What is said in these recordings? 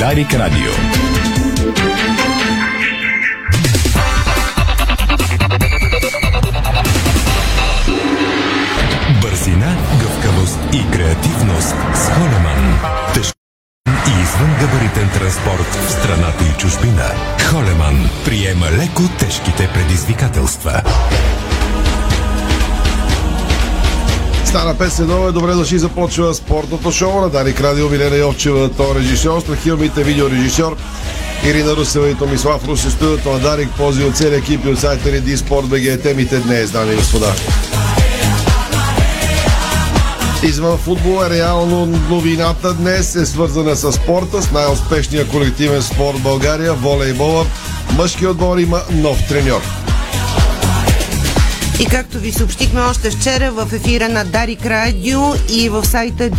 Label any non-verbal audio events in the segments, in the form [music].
Дарик Радио. Бързина, гъвкавост и креативност с Холеман. Тежко и извън габаритен транспорт в страната и чужбина. Холеман приема леко тежките предизвикателства. Стана 5 следове, добре дошли, започва спортното шоу на Дарик Радио, Милена Йовчева, то режисьор, Страхилмите, видеорежисьор, Ирина Русева и Томислав Руси, студиото на Дарик, пози от целия екип и от сайта Реди Спорт БГ. Темите днес, дами и господа. Извън футбола, реално новината днес е свързана с спорта, с най-успешния колективен спорт в България, волейбола. Мъжки отбор има нов треньор. И както ви съобщихме още вчера в ефира на Дарик Радио и в сайта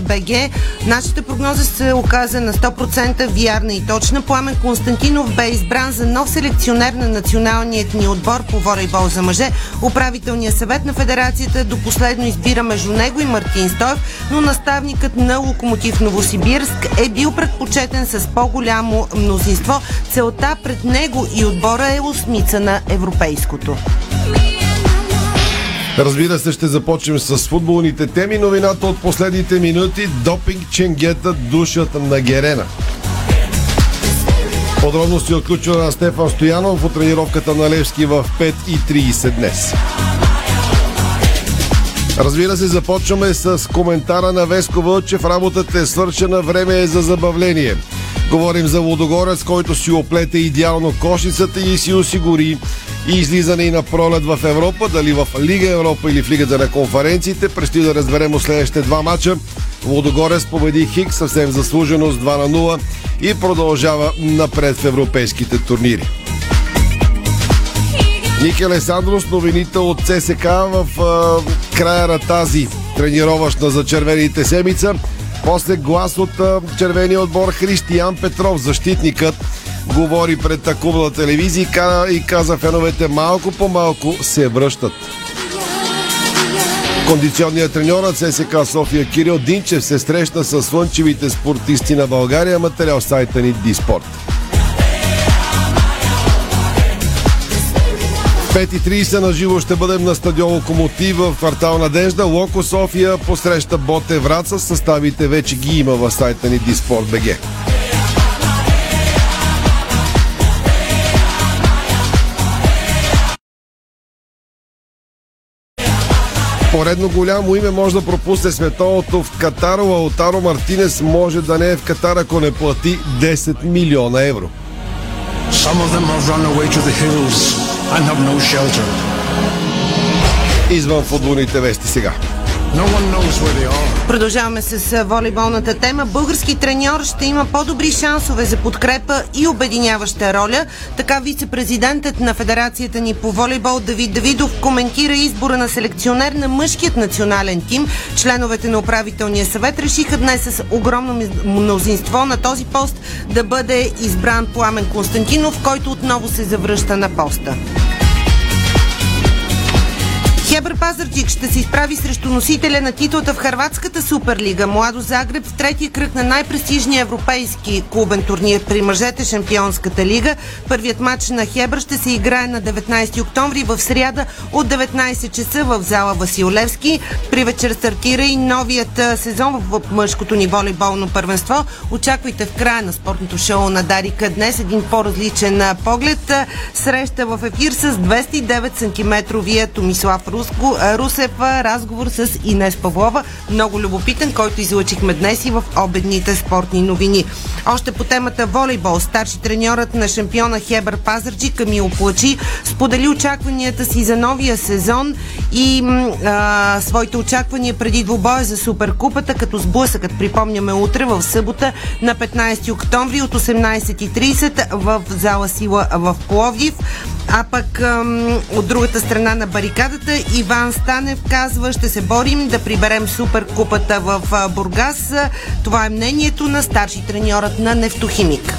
БГ, нашата прогноза се оказа на 100% вярна и точна. Пламен Константинов бе избран за нов селекционер на националният ни отбор по волейбол за мъже. Управителният съвет на федерацията до последно избира между него и Мартин Стоев, но наставникът на Локомотив Новосибирск е бил предпочетен с по-голямо мнозинство. Целта пред него и отбора е осмица на европейското. Разбира се, ще започнем с футболните теми. Новината от последните минути. Допинг ченгета душата на Герена. Подробности от ключа на Стефан Стоянов от тренировката на Левски в 5.30 днес. Разбира се, започваме с коментара на Веско Вълчев. Работата е свършена, време е за забавление. Говорим за Лодогорец, който си оплете идеално кошицата и си осигури и излизане и на пролет в Европа, дали в Лига Европа или в Лигата на конференциите. Предстои да разберем следващите два мача. Лодогорец победи Хик съвсем заслужено с 2 на 0 и продължава напред в европейските турнири. Ники Алесандрос, новините от ЦСК в а, края на тази тренировъчна за червените седмица. После глас от а, червения отбор Християн Петров, защитникът, говори пред такова телевизия и каза феновете малко по малко се връщат. Кондиционният треньор на ЦСК София Кирил Динчев се срещна с слънчевите спортисти на България. Материал сайта ни Диспорт. 5.30 на живо ще бъдем на стадион Локомотив в квартал Надежда. Локо София посреща Боте Враца. Съставите вече ги има в сайта ни Диспорт Поредно голямо име може да пропусне световното в Катар. Лаутаро Мартинес може да не е в Катар, ако не плати 10 милиона евро. No. Извън футболните вести сега. Продължаваме с волейболната тема. Български треньор ще има по-добри шансове за подкрепа и обединяваща роля. Така вице-президентът на Федерацията ни по волейбол Давид Давидов коментира избора на селекционер на мъжкият национален тим. Членовете на управителния съвет решиха днес с огромно мнозинство на този пост да бъде избран Пламен Константинов, който отново се завръща на поста. Хебър Пазарджик ще се изправи срещу носителя на титлата в Харватската суперлига. Младо Загреб в третия кръг на най-престижния европейски клубен турнир при мъжете Шампионската лига. Първият матч на Хебър ще се играе на 19 октомври в сряда от 19 часа в зала Васил Левски. При вечер стартира и новият сезон в мъжкото ни волейболно първенство. Очаквайте в края на спортното шоу на Дарика днес един по-различен поглед. Среща в ефир с 209 см Томислав Руско, Русев разговор с Инес Павлова. Много любопитен, който излъчихме днес и в обедните спортни новини. Още по темата волейбол, старши треньорът на шампиона Хебър Пазарджи Камил Плачи сподели очакванията си за новия сезон и а, своите очаквания преди двубоя за Суперкупата, като сблъсъкът, припомняме утре в събота на 15 октомври от 18.30 в зала Сила в Пловдив. А пък ам, от другата страна на барикадата Иван Станев казва, ще се борим да приберем суперкупата в Бургас. Това е мнението на старши треньорът на Нефтохимик.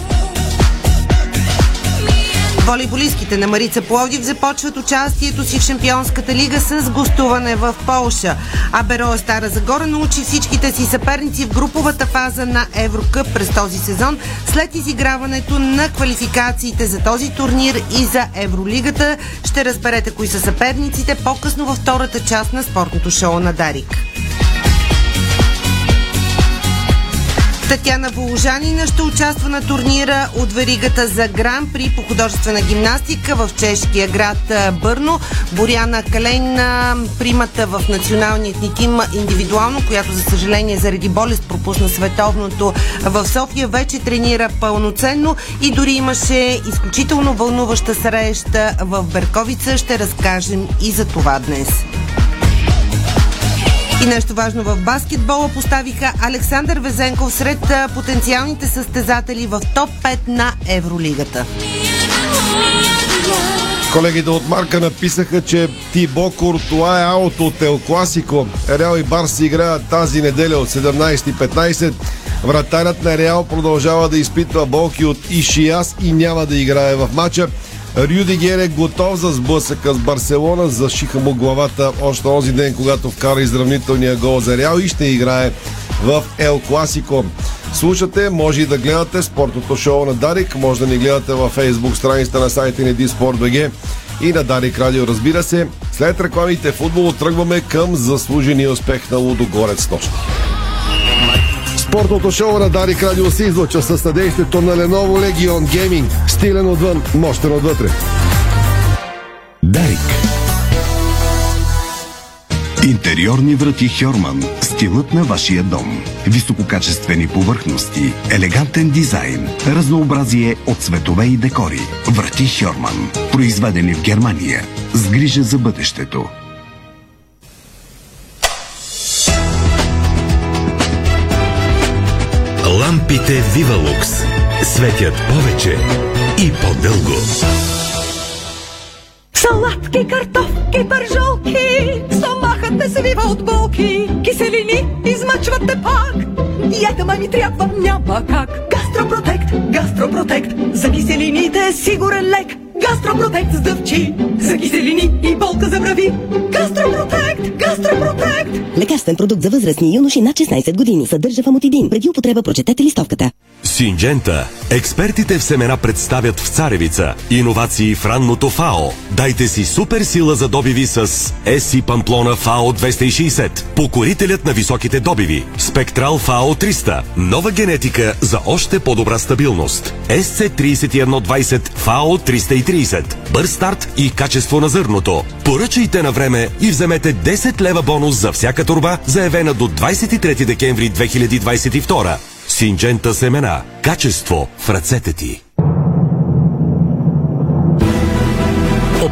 Волейболистките на Марица Пловдив започват участието си в Шампионската лига с гостуване в Полша. А Бероя Стара Загора научи всичките си съперници в груповата фаза на Еврокъп през този сезон след изиграването на квалификациите за този турнир и за Евролигата. Ще разберете кои са съперниците по-късно във втората част на спортното шоу на Дарик. Татяна Воложанина ще участва на турнира от веригата за Гран при по художествена гимнастика в чешкия град Бърно. Боряна Калейн, примата в националният ни тим индивидуално, която за съжаление заради болест пропусна световното в София, вече тренира пълноценно и дори имаше изключително вълнуваща среща в Берковица. Ще разкажем и за това днес. И нещо важно в баскетбола поставиха Александър Везенков сред потенциалните състезатели в топ 5 на Евролигата. Колегите от Марка написаха, че Тибо Куртуа е аут от Ел Класико. Реал и Барс играят тази неделя от 17.15. Вратарят на Реал продължава да изпитва болки от Ишиас и няма да играе в матча. Рюдигер е готов за сблъсъка с Барселона. Зашиха му главата още този ден, когато вкара изравнителния гол за Реал и ще играе в Ел Класико. Слушате, може и да гледате спортното шоу на Дарик, може да ни гледате във фейсбук страницата на сайта ни Диспорт.бг и на Дарик Радио, разбира се. След рекламите футбол тръгваме към заслужения успех на Лудогорец нощ. Спортното шоу на Дарик Радио се излъчва със съдействието на Lenovo Legion Gaming. Стилен отвън, мощен отвътре. Дарик. Интериорни врати Хьорман. Стилът на вашия дом. Висококачествени повърхности, елегантен дизайн, разнообразие от цветове и декори. Врати Хьорман. Произведени в Германия. С грижа за бъдещето. Лампите Вивалукс светят повече и по-дълго. Салатки, картофки, пържолки, стомахът те свива от болки, киселини измъчват те пак. Диета ма ми трябва, няма как. Гастропротект, гастропротект, за киселините е сигурен лек. Гастропротект с дъвчи, за киселини и болка за брави. Гастропротект. Лекарствен продукт за възрастни юноши над 16 години. Съдържа фамотидин. Преди употреба прочетете листовката. Синджента. Експертите в семена представят в Царевица. Иновации в ранното ФАО. Дайте си супер сила за добиви с ЕСИ Памплона ФАО 260. Покорителят на високите добиви. Спектрал ФАО 300. Нова генетика за още по-добра стабилност. СЦ 3120 ФАО 330. Бърз старт и качество на зърното. Поръчайте на време и вземете 10 лева бонус за всяка турба, заявена до 23 декември 2022. Синджента семена. Качество в ръцете ти.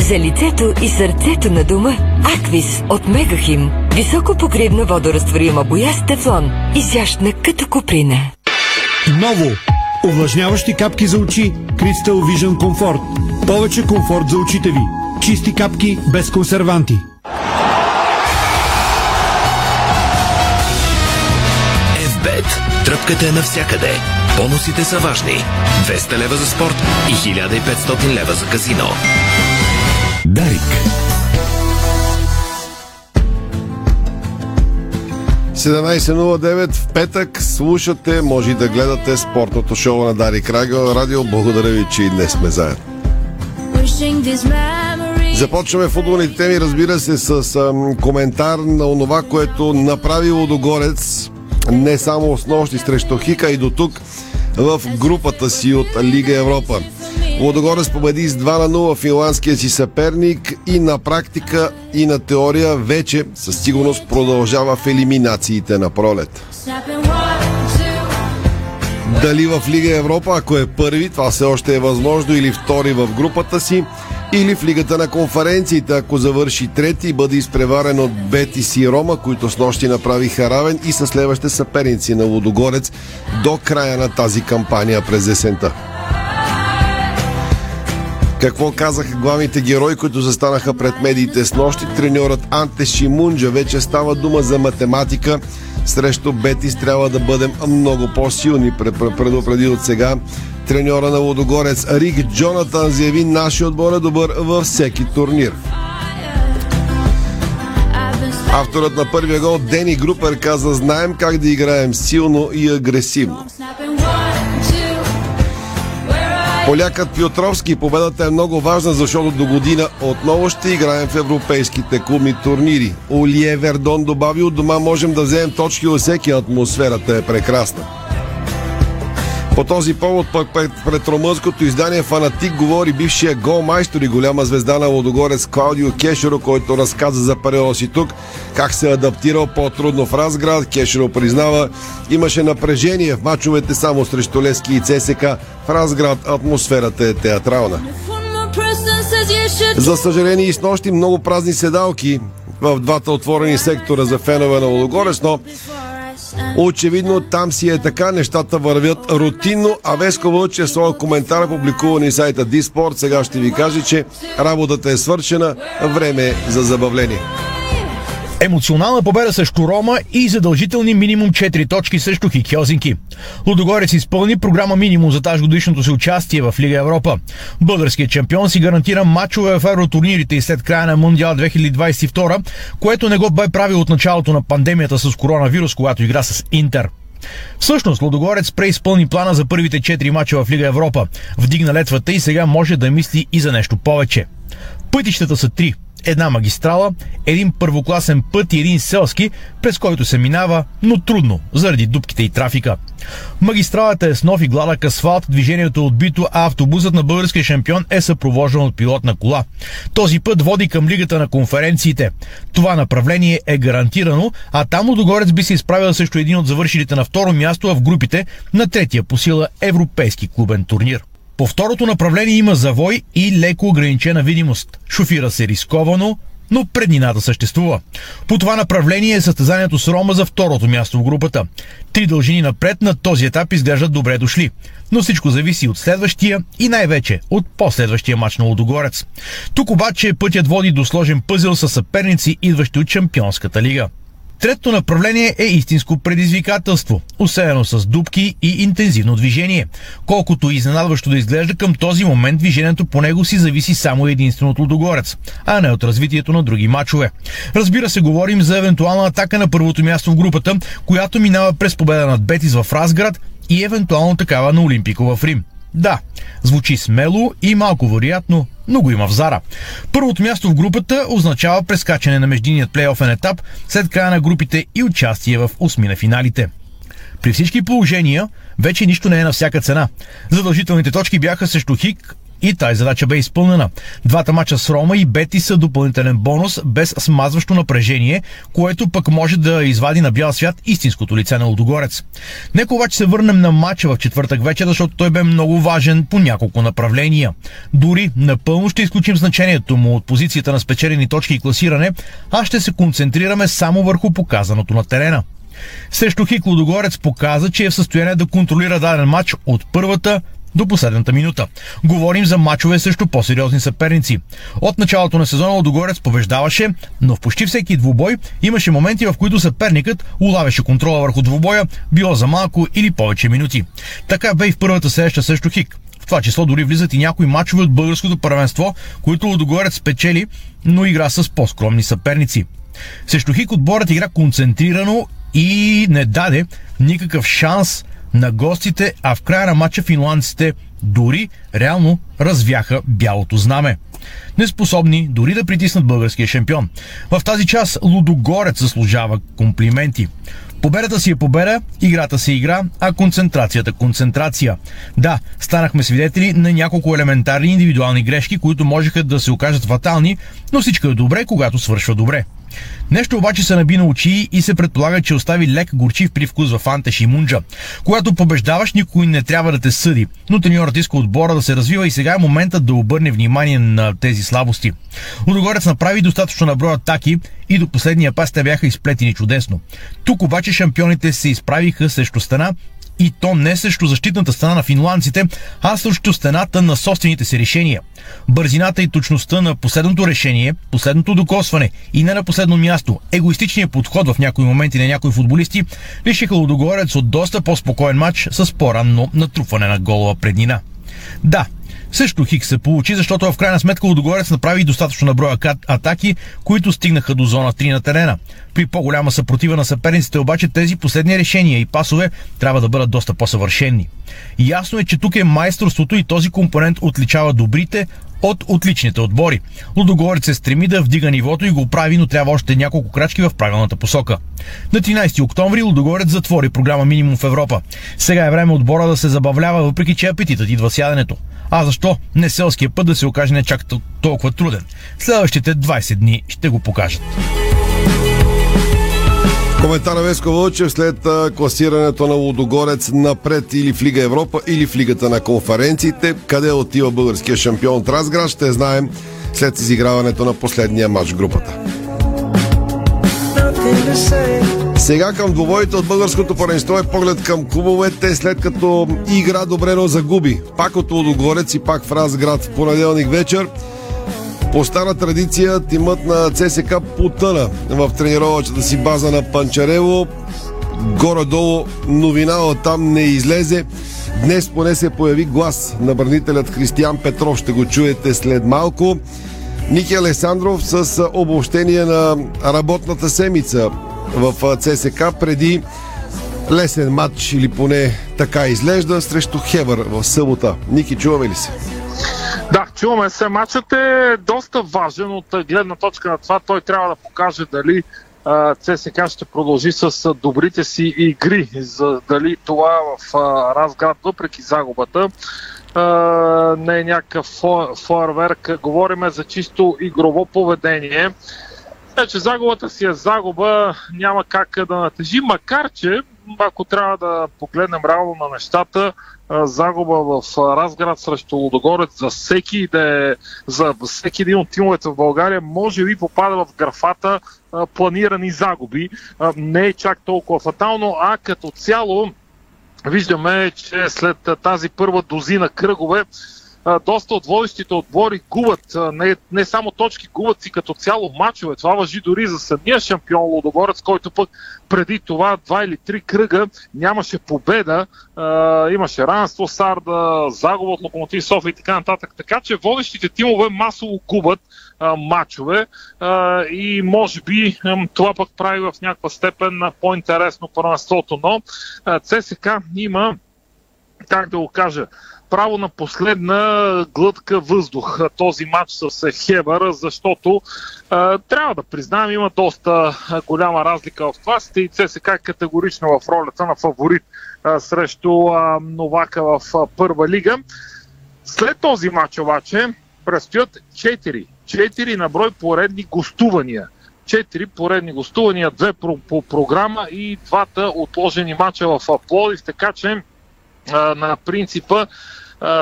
За лицето и сърцето на дома Аквис от Мегахим. Високо покривна водорастворима боя с тефлон. Изящна като куприна. Ново! Увлажняващи капки за очи Crystal Vision Comfort. Повече комфорт за очите ви. Чисти капки без консерванти. FBET. Тръпката е навсякъде. Бонусите са важни. 200 лева за спорт и 1500 лева за казино. Дарик. – 17.09 в петък слушате, може и да гледате спортното шоу на Дарик Радио. Радио, благодаря ви, че и днес сме заедно. Започваме футболните теми, разбира се, с ам, коментар на онова, което направи Лодогорец не само с нощи срещу Хика и до тук в групата си от Лига Европа. Лодогорец победи с 2 на 0 финландския си съперник и на практика и на теория вече със сигурност продължава в елиминациите на пролет. Дали в Лига Европа, ако е първи, това все още е възможно, или втори в групата си, или в Лигата на конференциите, ако завърши трети бъде изпреварен от Бетис и Рома, които с нощи направиха равен и са следващите съперници на Лудогорец до края на тази кампания през есента. Какво казаха главните герои, които застанаха пред медиите с нощи? Треньорът Анте Шимунджа вече става дума за математика. Срещу Бетис трябва да бъдем много по-силни, предупреди от сега. Треньора на Лодогорец Рик Джонатан заяви нашия отбор е добър във всеки турнир. Авторът на първия гол Дени Групер каза знаем как да играем силно и агресивно. Полякът Пьотровски победата е много важна, защото до година отново ще играем в европейските клубни турнири. Олие Вердон добави от дома можем да вземем точки от всеки, атмосферата е прекрасна. По този повод пък пред румънското издание Фанатик говори бившия голмайстор и голяма звезда на Лодогорец Клаудио Кешеро, който разказа за периода си тук, как се е адаптирал по-трудно в Разград. Кешеро признава, имаше напрежение в мачовете само срещу Лески и ЦСК. В Разград атмосферата е театрална. За съжаление и с нощи много празни седалки в двата отворени сектора за фенове на Лодогорец, но Очевидно там си е така, нещата вървят рутинно, а Веско Вълче своя коментар, публикуван и сайта Диспорт, сега ще ви каже, че работата е свършена, време е за забавление. Емоционална победа срещу Рома и задължителни минимум 4 точки срещу Хик Хелзинки. Лудогорец изпълни програма минимум за тази годишното си участие в Лига Европа. Българският чемпион си гарантира матчове в евротурнирите и след края на Мундиал 2022, което не го бе правил от началото на пандемията с коронавирус, когато игра с Интер. Всъщност, Лудогорец преизпълни плана за първите 4 мача в Лига Европа. Вдигна летвата и сега може да мисли и за нещо повече. Пътищата са три една магистрала, един първокласен път и един селски, през който се минава, но трудно, заради дупките и трафика. Магистралата е с нов и гладък асфалт, движението е отбито, а автобусът на българския шампион е съпровождан от пилотна кола. Този път води към лигата на конференциите. Това направление е гарантирано, а там Лудогорец би се изправил срещу един от завършилите на второ място в групите на третия по сила европейски клубен турнир. По второто направление има завой и леко ограничена видимост. Шофира се рисковано, но преднината съществува. По това направление е състезанието с Рома за второто място в групата. Три дължини напред на този етап изглеждат добре дошли. Но всичко зависи от следващия и най-вече от последващия матч на Лудогорец. Тук обаче пътят води до сложен пъзел с съперници, идващи от Чемпионската лига. Третото направление е истинско предизвикателство, усеяно с дубки и интензивно движение. Колкото изненадващо да изглежда, към този момент движението по него си зависи само единствено от Лудогорец, а не от развитието на други матчове. Разбира се, говорим за евентуална атака на първото място в групата, която минава през победа над Бетис в Разград и евентуално такава на Олимпико в Рим. Да, звучи смело и малко вероятно, но го има в Зара. Първото място в групата означава прескачане на междинният плейофен етап след края на групите и участие в осми на финалите. При всички положения, вече нищо не е на всяка цена. Задължителните точки бяха срещу Хик, и тази задача бе изпълнена. Двата мача с Рома и Бети са допълнителен бонус без смазващо напрежение, което пък може да извади на бял свят истинското лице на Лудогорец. Нека обаче се върнем на матча в четвъртък вечер, защото той бе много важен по няколко направления. Дори напълно ще изключим значението му от позицията на спечелени точки и класиране, а ще се концентрираме само върху показаното на терена. Срещу Хик Лудогорец показа, че е в състояние да контролира даден матч от първата до последната минута. Говорим за мачове срещу по-сериозни съперници. От началото на сезона Лодогорец побеждаваше, но в почти всеки двубой имаше моменти, в които съперникът улавяше контрола върху двубоя, било за малко или повече минути. Така бе и в първата среща срещу Хик. В това число дори влизат и някои мачове от българското първенство, които Лодогорец спечели, но игра с по-скромни съперници. Срещу Хик отборът игра концентрирано и не даде никакъв шанс на гостите, а в края на матча финландците дори реално развяха бялото знаме. Неспособни дори да притиснат българския шампион. В тази част Лудогорец заслужава комплименти. Победата си е победа, играта си игра, а концентрацията концентрация. Да, станахме свидетели на няколко елементарни индивидуални грешки, които можеха да се окажат фатални, но всичко е добре, когато свършва добре. Нещо обаче се наби на очи и се предполага, че остави лек горчив привкус в и Мунджа. Когато побеждаваш, никой не трябва да те съди, но треньорът иска отбора да се развива и сега е моментът да обърне внимание на тези слабости. Лудогорец направи достатъчно на броя атаки и до последния пас те бяха изплетени чудесно. Тук обаче шампионите се изправиха срещу стена и то не срещу защитната страна на финландците, а срещу стената на собствените си решения. Бързината и точността на последното решение, последното докосване и не на последно място, егоистичният подход в някои моменти на някои футболисти лишиха Лудогорец от доста по-спокоен матч с по-ранно натрупване на голова преднина. Да, също Хик се получи, защото в крайна сметка Лудогорец направи достатъчно на броя атаки, които стигнаха до зона 3 на терена. При по-голяма съпротива на съперниците обаче тези последни решения и пасове трябва да бъдат доста по-съвършенни. Ясно е, че тук е майсторството и този компонент отличава добрите от отличните отбори. Лудогорец се стреми да вдига нивото и го прави, но трябва още няколко крачки в правилната посока. На 13 октомври Лудогорец затвори програма Минимум в Европа. Сега е време отбора да се забавлява, въпреки че апетитът идва сядането. А защо не селския път да се окаже не чак толкова труден? Следващите 20 дни ще го покажат. Коментар на Веско Вълчев след класирането на Лудогорец напред или в Лига Европа, или в Лигата на конференциите. Къде отива българския шампион от Разград, ще знаем след изиграването на последния матч групата. Сега към двобоите от българското паренство е поглед към клубовете, след като игра добре, но загуби. Пак от Лудогорец и пак в Разград в понеделник вечер. По стара традиция тимът на ЦСК потъна в тренировъчната си база на Панчарево. Горе-долу новина от там не излезе. Днес поне се появи глас на бранителят Християн Петров. Ще го чуете след малко. Ники Алесандров с обобщение на работната седмица в ЦСК преди лесен матч или поне така изглежда срещу Хевър в събота. Ники, чуваме ли се? Да, чуваме се. Матчът е доста важен от гледна точка на това. Той трябва да покаже дали ЦСК ще продължи с добрите си игри. За дали това в Разград, въпреки загубата, не е някакъв фойерверк. Говориме за чисто игрово поведение. Е, загубата си е загуба, няма как да натежи, макар че, ако трябва да погледнем реално на нещата, загуба в Разград срещу Лудогорец за всеки, да е, за всеки един от тимовете в България може би попада в графата планирани загуби. Не е чак толкова фатално, а като цяло виждаме, че след тази първа дозина кръгове доста от водещите отбори губят не, не само точки, губят си като цяло мачове. Това въжи дори за самия шампион Лодогорец, който пък преди това два или три кръга нямаше победа, а, имаше ранство, Сарда, загуба от Локомотив София и така нататък. Така че водещите тимове масово губят а, мачове а, и може би а, това пък прави в някаква степен по-интересно първенството, но а, ЦСК има как да го кажа, право на последна глътка въздух този матч с Хебър, защото а, трябва да признаем, има доста голяма разлика в това. и ЦСК категорично в ролята на фаворит а, срещу а, Новака в а, първа лига. След този матч обаче предстоят 4, 4 на брой поредни гостувания. Четири поредни гостувания, две по, по програма и двата отложени мача в Плодив, така че на принципа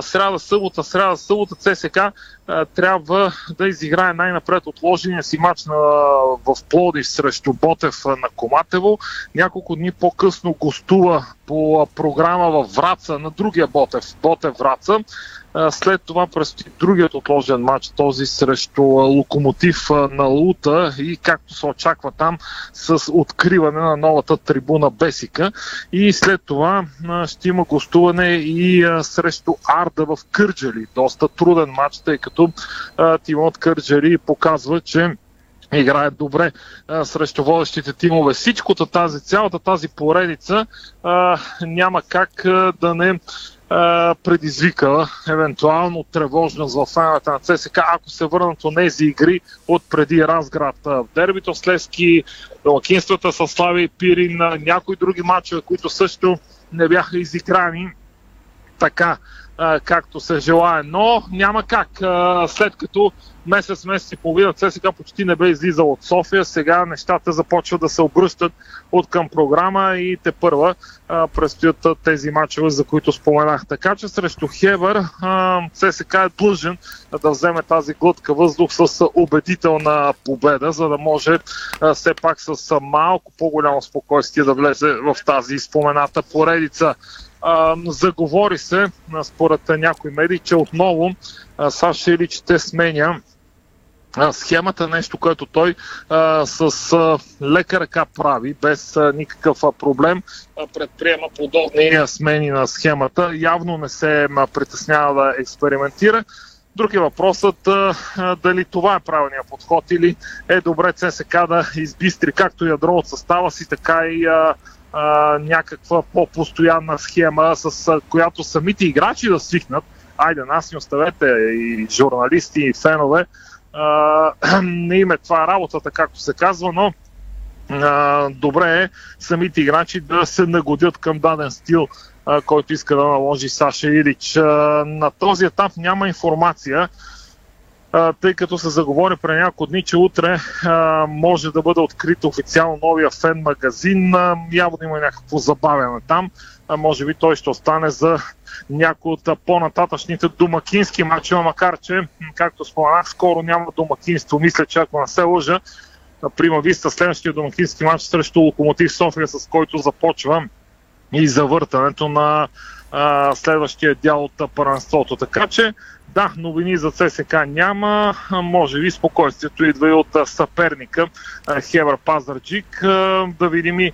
сряда, събота, сряда, събота ЦСК трябва да изиграе най-напред отложения си матч на, в Плодив срещу Ботев на Коматево. Няколко дни по-късно гостува по програма в Враца на другия Ботев, Ботев Враца. След това предстои другият отложен матч, този срещу Локомотив на Лута и както се очаква там с откриване на новата трибуна Бесика. И след това ще има гостуване и срещу Арда в Кърджали. Доста труден матч, тъй като Тимон Кърджали показва, че играят добре а, срещу водещите тимове. Всичкото тази, цялата тази поредица а, няма как а, да не а, предизвика евентуално тревожност в феновете на ЦСК, ако се върнат от тези игри от преди Разград. В дербито с Левски, с Слави Пирин, някои други матчове, които също не бяха изиграни така, както се желая. Но няма как. След като месец, месец и половина ЦСКА почти не бе излизал от София, сега нещата започват да се обръщат от към програма и те първа предстоят тези матчове, за които споменах. Така че срещу Хевър ЦСКА е длъжен да вземе тази глътка въздух с убедителна победа, за да може все пак с малко по-голямо спокойствие да влезе в тази спомената поредица. А, заговори се, според някои медии, че отново Саша Илич те сменя схемата, нещо, което той а, с а, лека ръка прави, без а, никакъв а, проблем, а, предприема подобни смени на схемата. Явно не се а, притеснява да експериментира. Друг е въпросът а, а, дали това е правилният подход или е добре ЦСК да избистри както ядро от състава си, така и а, а, някаква по-постоянна схема, с а, която самите играчи да свикнат. Айде, нас ни оставете и журналисти, и фенове, [clears throat] не им е това работата, както се казва, но а, добре е самите играчи да се нагодят към даден стил, а, който иска да наложи Саша Илич. А, на този етап няма информация, тъй като се заговори преди няколко дни, че утре а, може да бъде открит официално новия фен магазин. А, явно има някакво забавяне там. А, може би той ще остане за някои от по-нататъчните домакински матчове, макар че, както споменах, скоро няма домакинство. Мисля, че ако не се лъжа, Прима Виста следващия домакински матч срещу Локомотив София, с който започва и завъртането на а, следващия дял от първенството. Така че, да, новини за ЦСК няма. Може би спокойствието идва и от съперника Хевър Пазарджик. Да видим и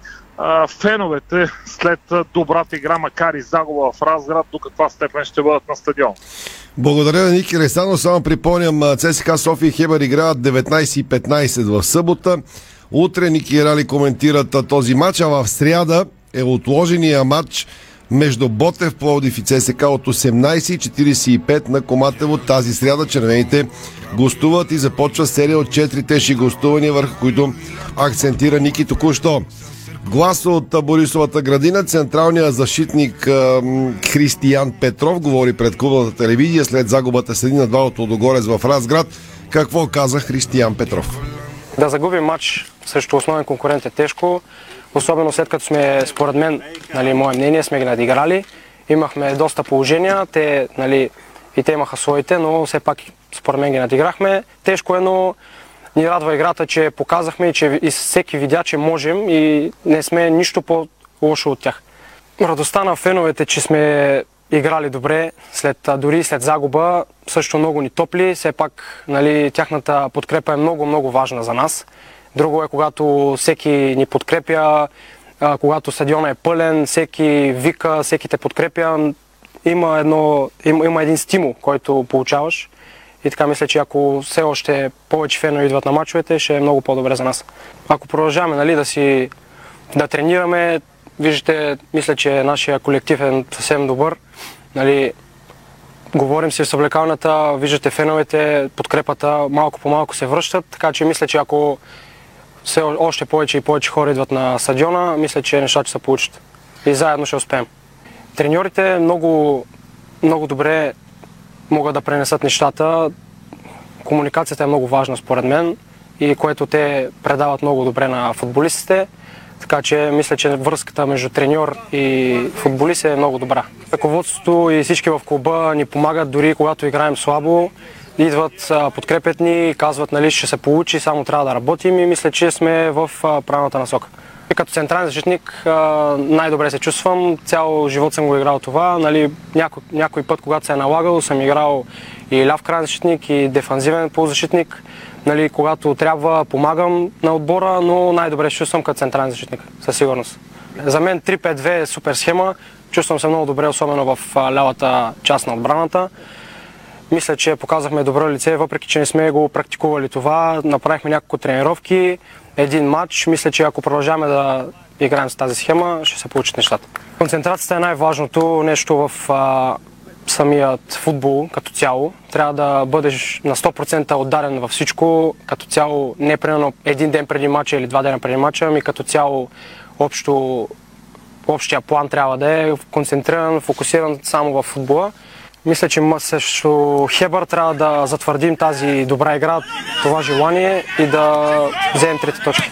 феновете след добрата игра, макар и загуба в Разград, до каква степен ще бъдат на стадион. Благодаря на Ники Ресано. Само припомням, ЦСКА София и Хебър играят 19.15 в събота. Утре Ники Рали коментират този матч, а в сряда е отложения матч между Ботев, Пловдив и ЦСК от 18.45 на Коматево. Тази сряда червените гостуват и започва серия от 4 тежки гостувания, върху които акцентира Ники току-що. Глас от Борисовата градина, централният защитник Християн Петров говори пред клубната телевизия след загубата с един на два от Лодогорец в Разград. Какво каза Християн Петров? Да загубим матч срещу основен конкурент е тежко, особено след като сме, според мен, нали, мое мнение, сме ги надиграли. Имахме доста положения, те, нали, и те имаха своите, но все пак според мен ги надиграхме. Тежко е, но ни радва играта, че показахме, че и всеки видя, че можем и не сме нищо по-лошо от тях. Радостта на феновете, че сме играли добре, след, дори след загуба, също много ни топли. Все пак нали, тяхната подкрепа е много, много важна за нас. Друго е, когато всеки ни подкрепя, когато стадиона е пълен, всеки вика, всеки те подкрепя. Има, едно, има, има един стимул, който получаваш. И така мисля, че ако все още повече фенове идват на мачовете, ще е много по-добре за нас. Ако продължаваме нали, да си да тренираме, виждате, мисля, че нашия колектив е съвсем добър. Нали, говорим си в съблекалната, виждате феновете, подкрепата малко по малко се връщат, така че мисля, че ако все още повече и повече хора идват на стадиона, мисля, че нещата ще се получат. И заедно ще успеем. Треньорите много, много добре могат да пренесат нещата. Комуникацията е много важна според мен и което те предават много добре на футболистите. Така че мисля, че връзката между треньор и футболист е много добра. Ръководството и всички в клуба ни помагат дори когато играем слабо. Идват, подкрепят ни, казват, нали, ще се получи, само трябва да работим и мисля, че сме в правилната насока. Като централен защитник най-добре се чувствам. Цял живот съм го играл това. Нали, някой, някой път, когато се е налагал, съм играл и ляв крайен защитник, и дефанзивен полузащитник. Нали, когато трябва, помагам на отбора, но най-добре се чувствам като централен защитник, със сигурност. За мен 3-5-2 е супер схема. Чувствам се много добре, особено в лявата част на отбраната. Мисля, че показахме добро лице, въпреки че не сме го практикували това. Направихме няколко тренировки, един матч. Мисля, че ако продължаваме да играем с тази схема, ще се получат нещата. Концентрацията е най-важното нещо в а, самият футбол като цяло. Трябва да бъдеш на 100% отдаден във всичко, като цяло не примерно един ден преди матча или два дена преди матча, ами като цяло общо, общия план трябва да е концентриран, фокусиран само в футбола. Мисля, че също Хебър трябва да затвърдим тази добра игра, това желание и да вземем трите точки.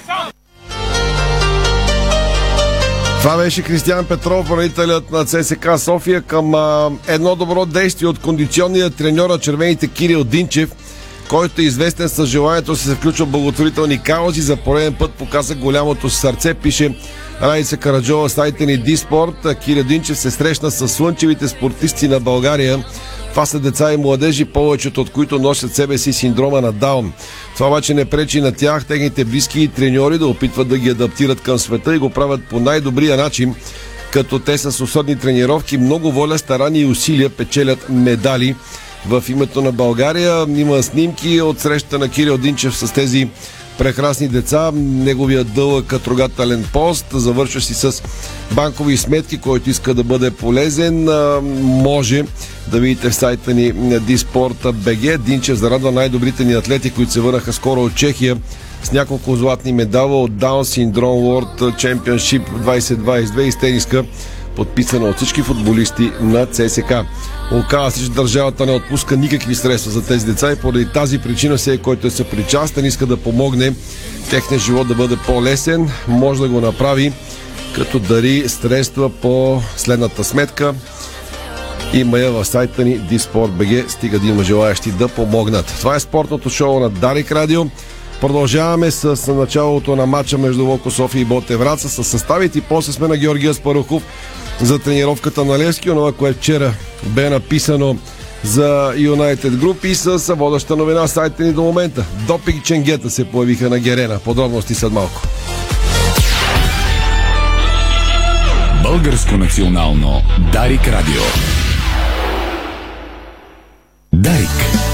Това беше Кристиан Петров, правителят на ЦСК София към а, едно добро действие от кондиционния треньор на червените Кирил Динчев, който е известен с желанието да се включва благотворителни каузи. За пореден път показа голямото сърце, пише Райца Караджова, сайта ни Диспорт. Кирил Динчев се срещна с слънчевите спортисти на България. Това са деца и младежи, повечето от които носят себе си синдрома на Даун. Това обаче не пречи на тях, техните близки и треньори да опитват да ги адаптират към света и го правят по най-добрия начин, като те с усърдни тренировки, много воля, старани и усилия печелят медали в името на България. Има снимки от среща на Кирил Динчев с тези прекрасни деца. Неговия дълъг трогателен пост, завършва си с банкови сметки, който иска да бъде полезен. Може да видите в сайта ни БГ. Динчев зарадва най-добрите ни атлети, които се върнаха скоро от Чехия с няколко златни медала от Down Syndrome World Championship 2022 и с тениска подписана от всички футболисти на ЦСК. Оказва се, че държавата не отпуска никакви средства за тези деца и поради тази причина всеки, който е съпричастен, иска да помогне техния живот да бъде по-лесен, може да го направи като дари средства по следната сметка. Има я в сайта ни Disport.bg, стига да има желаящи да помогнат. Това е спортното шоу на Дарик Радио. Продължаваме с началото на матча между Локо София и Боте Враца с съставите и после сме на Георгия Спарухов за тренировката на Левски, онова, което вчера бе написано за United Group и с водеща новина сайта ни до момента. Допик ченгета се появиха на Герена. Подробности след малко. Българско национално Дарик Радио. Дарик.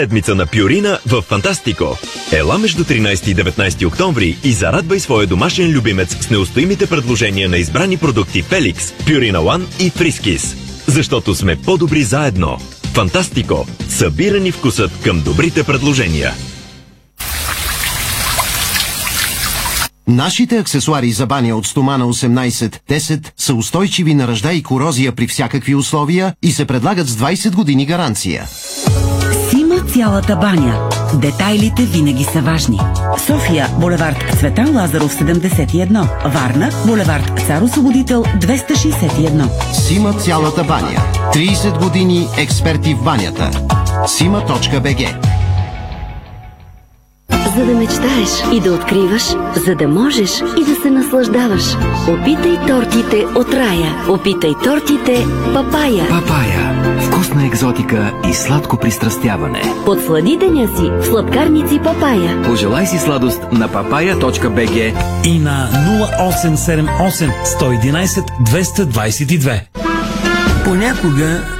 Седмица на Пюрина в Фантастико. Ела между 13 и 19 октомври и зарадвай своя домашен любимец с неустоимите предложения на избрани продукти Феликс, Пюрина One и Фрискис. Защото сме по-добри заедно. Фантастико. Събирани вкусът към добрите предложения. Нашите аксесуари за баня от стомана 18-10 са устойчиви на ръжда и корозия при всякакви условия и се предлагат с 20 години гаранция. Цялата баня. Детайлите винаги са важни. София, булевард Цветан Лазаров 71. Варна, булевард Цар Освободител 261. Сима цялата баня. 30 години експерти в банята. Сима.бг за да мечтаеш и да откриваш, за да можеш и да се наслаждаваш. Опитай тортите от рая. Опитай тортите Папая. Папая. Вкусна екзотика и сладко пристрастяване. Подслади деня си в сладкарници Папая. Пожелай си сладост на papaya.bg и на 0878 111 222. Понякога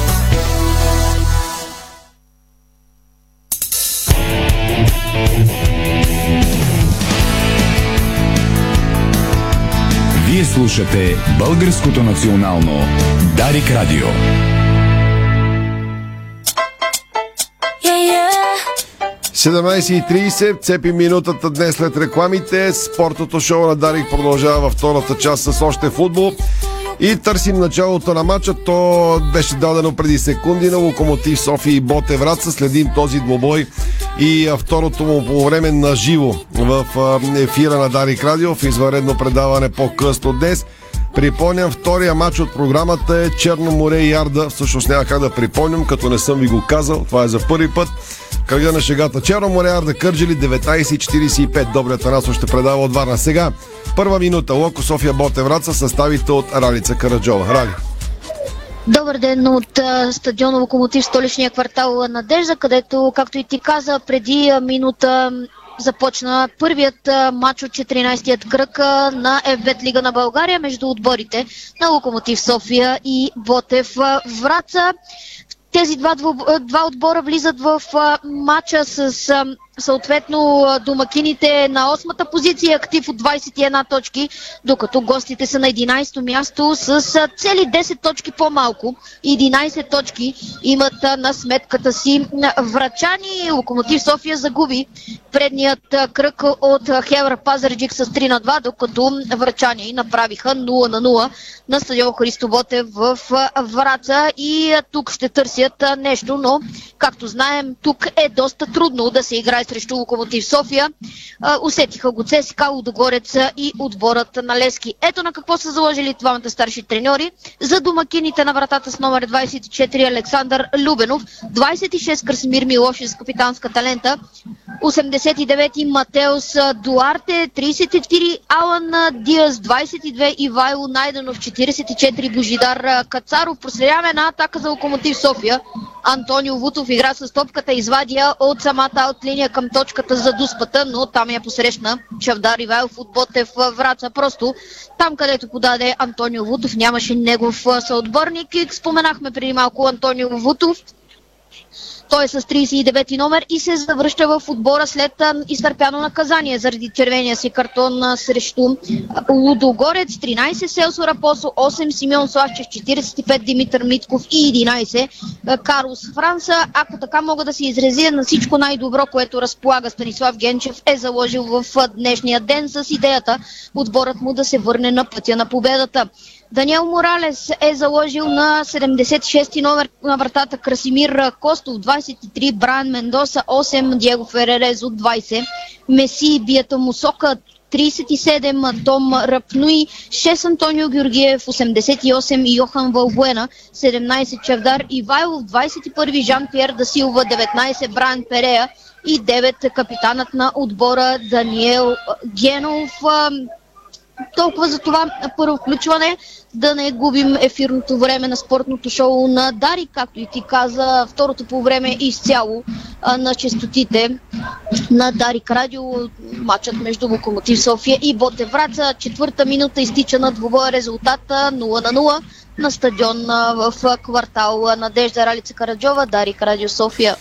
Слушате Българското национално Дарик Радио. Yeah, yeah. 17.30, цепи минутата днес след рекламите. Спортното шоу на Дарик продължава във втората част с още футбол. И търсим началото на матча. То беше дадено преди секунди на Локомотив София и Боте Враца. Следим този двобой и второто му по време на живо в ефира на Дарик Радио в извънредно предаване по-късно днес. Припомням, втория матч от програмата е Черно море и Ярда. Всъщност няма как да припомням, като не съм ви го казал. Това е за първи път. Кръга на шегата. Черно море Ярда Кърджили 19.45. Добрият Танасо ще предава от Варна. Сега, първа минута. Локо София Боте Враца. Съставите от Ралица Караджова. Рали. Добър ден от а, стадиона Локомотив, столичния квартал Надежда, където, както и ти каза, преди минута започна първият матч от 14-тият кръг на FBET Лига на България между отборите на Локомотив София и Ботев Враца. Тези два, два отбора влизат в матча с съответно домакините на 8-та позиция, актив от 21 точки, докато гостите са на 11-то място с цели 10 точки по-малко. 11 точки имат на сметката си врачани. Локомотив София загуби предният кръг от Хевра Пазарджик с 3 на 2, докато врачани направиха 0 на 0 на стадион Христо Ботев в Враца и тук ще търсят нещо, но както знаем, тук е доста трудно да се играе срещу Локомотив София. Усетиха го ЦСКА, Лудогорец и отборът на Лески. Ето на какво са заложили двамата старши треньори. За домакините на вратата с номер 24 Александър Любенов, 26 Красимир Милошин с капитанска талента, 89 Матеос Дуарте, 34 Алан Диас, 22 Ивайло Найденов, 44 Божидар Кацаров. Проследяваме една атака за Локомотив София. Антонио Вутов игра с топката, извадия от самата от линия към точката за дуспата, но там я посрещна Чавдар Ивайлов от Ботев Враца. Просто там, където подаде Антонио Вутов, нямаше негов съотборник. И споменахме преди малко Антонио Вутов. Той е с 39 номер и се завръща в отбора след изтърпяно наказание заради червения си картон срещу Лудогорец. 13 Селсо Рапосо, 8 Симеон Славчев, 45 Димитър Митков и 11 а, Карлос Франса. Ако така мога да се изразя на всичко най-добро, което разполага Станислав Генчев, е заложил в днешния ден с идеята отборът му да се върне на пътя на победата. Даниел Моралес е заложил на 76 номер на вратата Красимир Костов, 23 Брайан Мендоса, 8 Диего от 20, Меси Бията Мусока, 37 Том Рапнуи, 6 Антонио Георгиев, 88 Йохан Валбуена, 17 Чавдар Ивайлов, 21 Жан Пьер Дасилва, 19 Брайан Перея и 9 капитанът на отбора Даниел Генов. Толкова за това първо включване, да не губим ефирното време на спортното шоу на Дари, както и ти каза, второто по време изцяло на частотите на Дарик Радио, матчът между Локомотив София и Боте. Четвърта минута изтича на двобоя резултата 0 на 0 на стадион в квартал Надежда Ралица Караджова, Дарик Радио София.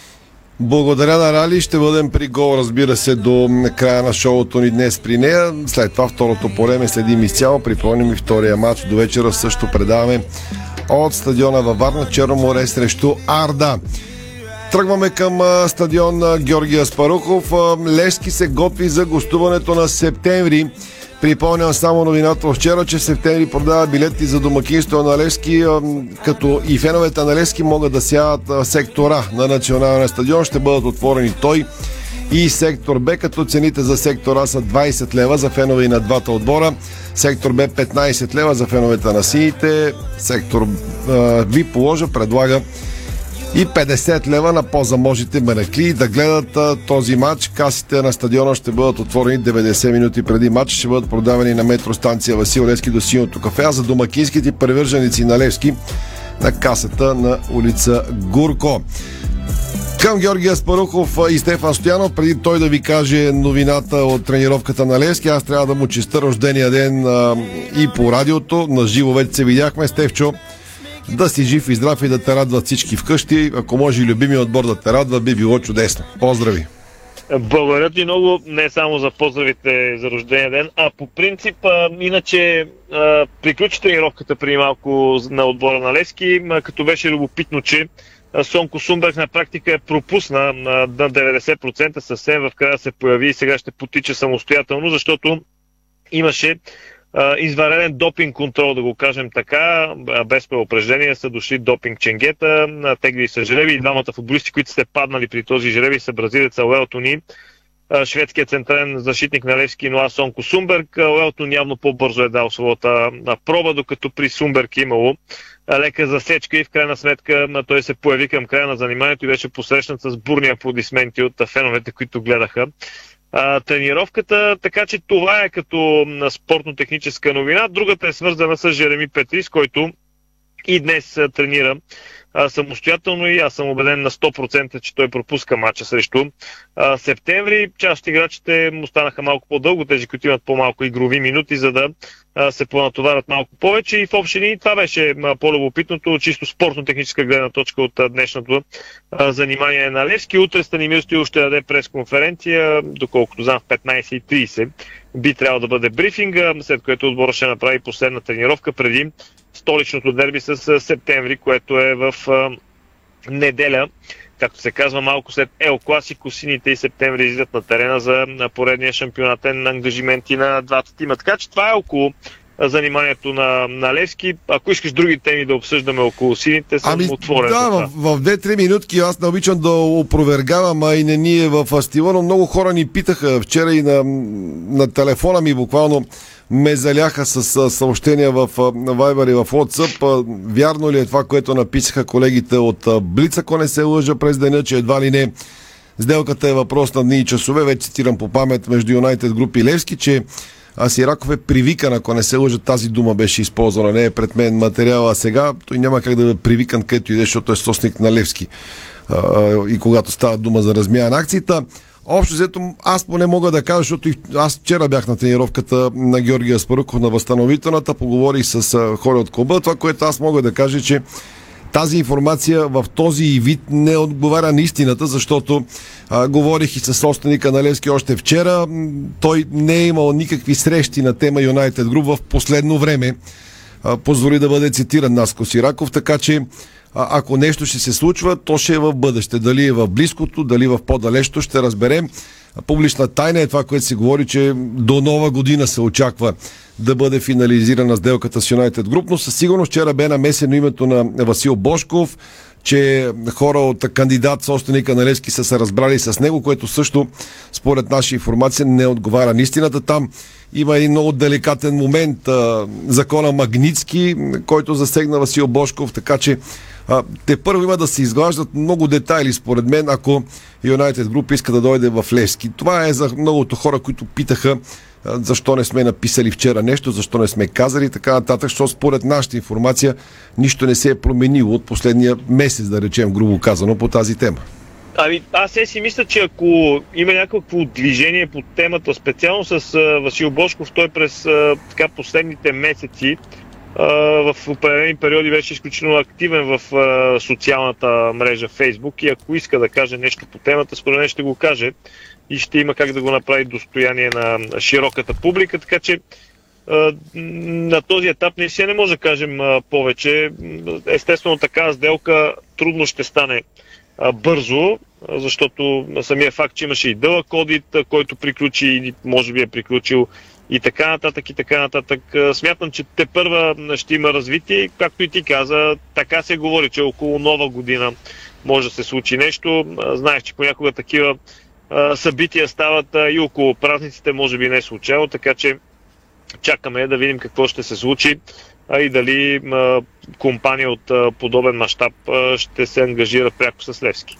Благодаря на Рали. Ще бъдем при гол, разбира се, до края на шоуто ни днес при нея. След това второто по време следим изцяло. Припомним и втория матч. До вечера също предаваме от стадиона във Варна Черно море срещу Арда. Тръгваме към стадион Георгия Спарухов. А, Левски се готви за гостуването на септември. Припомням само новината вчера, че в септември продава билети за домакинство на Левски, като и феновете на Левски могат да сядат сектора на националния стадион. Ще бъдат отворени той и сектор Б, като цените за сектор А са 20 лева за фенове и на двата отбора. Сектор Б 15 лева за феновете на сините. Сектор Ви положа предлага и 50 лева на по-заможните менекли да гледат а, този матч. Касите на стадиона ще бъдат отворени 90 минути преди матч. Ще бъдат продавани на метростанция Васил Левски до Синото кафе. А за домакинските привърженици на Левски на касата на улица Гурко. Към Георгия Спарухов и Стефан Стоянов, преди той да ви каже новината от тренировката на Лески, аз трябва да му честа рождения ден а, и по радиото. На живо вече се видяхме. Стефчо, да си жив и здрав и да те радват всички вкъщи. Ако може и любимия отбор да те радва, би било чудесно. Поздрави! Благодаря ти много, не само за поздравите за рождения ден, а по принцип, а, иначе а, приключи тренировката преди малко на отбора на Лески, а, като беше любопитно, че Сонко Сумберг на практика е пропусна на 90%, съвсем в края се появи и сега ще потича самостоятелно, защото имаше извареден допинг контрол, да го кажем така, без предупреждение са дошли допинг ченгета, тегли са жреби и двамата футболисти, които сте паднали при този жреби са бразилеца Уелтони, шведският централен защитник на Левски Ноа Сонко Сумберг. Уелтон явно по-бързо е дал своята проба, докато при Сумберг е имало лека засечка и в крайна сметка той се появи към края на заниманието и беше посрещнат с бурни аплодисменти от феновете, които гледаха а, тренировката, така че това е като спортно-техническа новина. Другата е свързана с Жереми Петрис, който и днес тренира а, самостоятелно и аз съм убеден на 100% че той пропуска матча срещу а, септември. Част от играчите му станаха малко по-дълго, тези, които имат по-малко игрови минути, за да а, се понатоварят малко повече и в общи линии това беше по-любопитното, чисто спортно-техническа гледна точка от днешното а, занимание на Левски. Утре Станимир Стоил ще даде пресконференция, доколкото знам в 15.30 би трябвало да бъде брифинга, след което отбора ще направи последна тренировка преди столичното дерби с септември, което е в неделя. Както се казва, малко след Ел Класико, сините и септември излизат на терена за поредния шампионатен ангажименти на двата тима. Така че това е около заниманието на, на Левски. Ако искаш други теми да обсъждаме около сините, съм ами, отворен. Да, в, в 2-3 минутки аз не обичам да опровергавам, а и не ние в стила, но много хора ни питаха вчера и на, на телефона ми буквално ме заляха с съобщения в Viber и в WhatsApp. Вярно ли е това, което написаха колегите от Блиц, ако не се лъжа през деня, че едва ли не сделката е въпрос на дни и часове, вече цитирам по памет между Юнайтед групи Левски, че Сираков е привикан, ако не се лъжа, тази дума беше използвана, не е пред мен материала, а сега той няма как да бъде привикан където иде, защото е собственик на Левски. И когато става дума за размяна на акцията, Общо взето, аз поне мога да кажа, защото аз вчера бях на тренировката на Георгия Спаруков на възстановителната, поговорих с хора от клуба. Това, което аз мога да кажа, че тази информация в този вид не отговаря на истината, защото а, говорих и с собственика на Левски още вчера. Той не е имал никакви срещи на тема Юнайтед Груп в последно време. А, позволи да бъде цитиран Наско Сираков, така че а, ако нещо ще се случва, то ще е в бъдеще. Дали е в близкото, дали в по-далечето, ще разберем. Публична тайна е това, което се говори, че до нова година се очаква да бъде финализирана сделката с Юнайтед Груп, но със сигурност вчера бе намесено името на Васил Бошков, че хора от кандидат собственика на Лески са се разбрали с него, което също според наша информация не отговаря на истината. Там има един много деликатен момент, закона Магницки, който засегна Васил Бошков, така че а, те първо има да се изглаждат много детайли, според мен, ако Юнайтед Груп иска да дойде в Левски. Това е за многото хора, които питаха защо не сме написали вчера нещо, защо не сме казали и така нататък, защото според нашата информация нищо не се е променило от последния месец, да речем, грубо казано, по тази тема. Ами, аз се си мисля, че ако има някакво движение по темата, специално с а, Васил Бошков, той през а, така последните месеци в определени периоди беше изключително активен в социалната мрежа Facebook и ако иска да каже нещо по темата, според мен ще го каже и ще има как да го направи достояние на широката публика, така че на този етап не си не може да кажем повече. Естествено, така сделка трудно ще стане бързо, защото самия факт, че имаше и дълъг кодит, който приключи и може би е приключил и така нататък и така нататък. Смятам, че те първа ще има развитие, както и ти каза, така се говори, че около нова година може да се случи нещо. Знаеш, че понякога такива събития стават и около празниците, може би не е случайно, така че чакаме да видим какво ще се случи а и дали компания от подобен мащаб ще се ангажира пряко с Левски.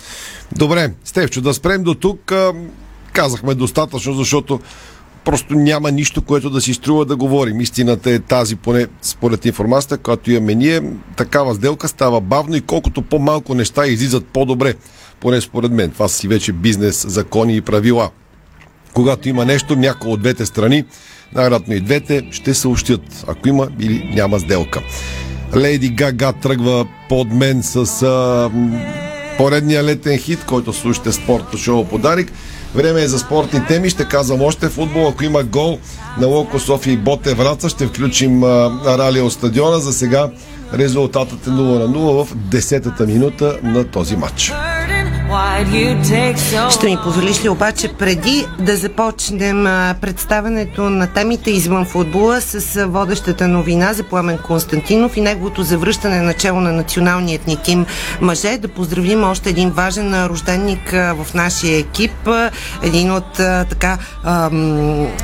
Добре, Стевчо, да спрем до тук. Казахме достатъчно, защото просто няма нищо, което да си струва да говорим. Истината е тази, поне според информацията, която имаме ние. Такава сделка става бавно и колкото по-малко неща излизат по-добре. Поне според мен. Това си вече бизнес, закони и правила. Когато има нещо, някой от двете страни, най-вероятно и двете, ще съобщят, ако има или няма сделка. Лейди Гага тръгва под мен с а, поредния летен хит, който слушате спорта шоу подарик. Време е за спортни теми. Ще казвам още футбол. Ако има гол на Локо София и Боте Враца, ще включим Ралия от стадиона. За сега резултатът е 0 на 0 в 10-та минута на този матч. Ще ми позволиш ли обаче преди да започнем представенето на темите извън футбола с водещата новина за Пламен Константинов и неговото завръщане начало на националният ни тим мъже, да поздравим още един важен рожденник в нашия екип, един от така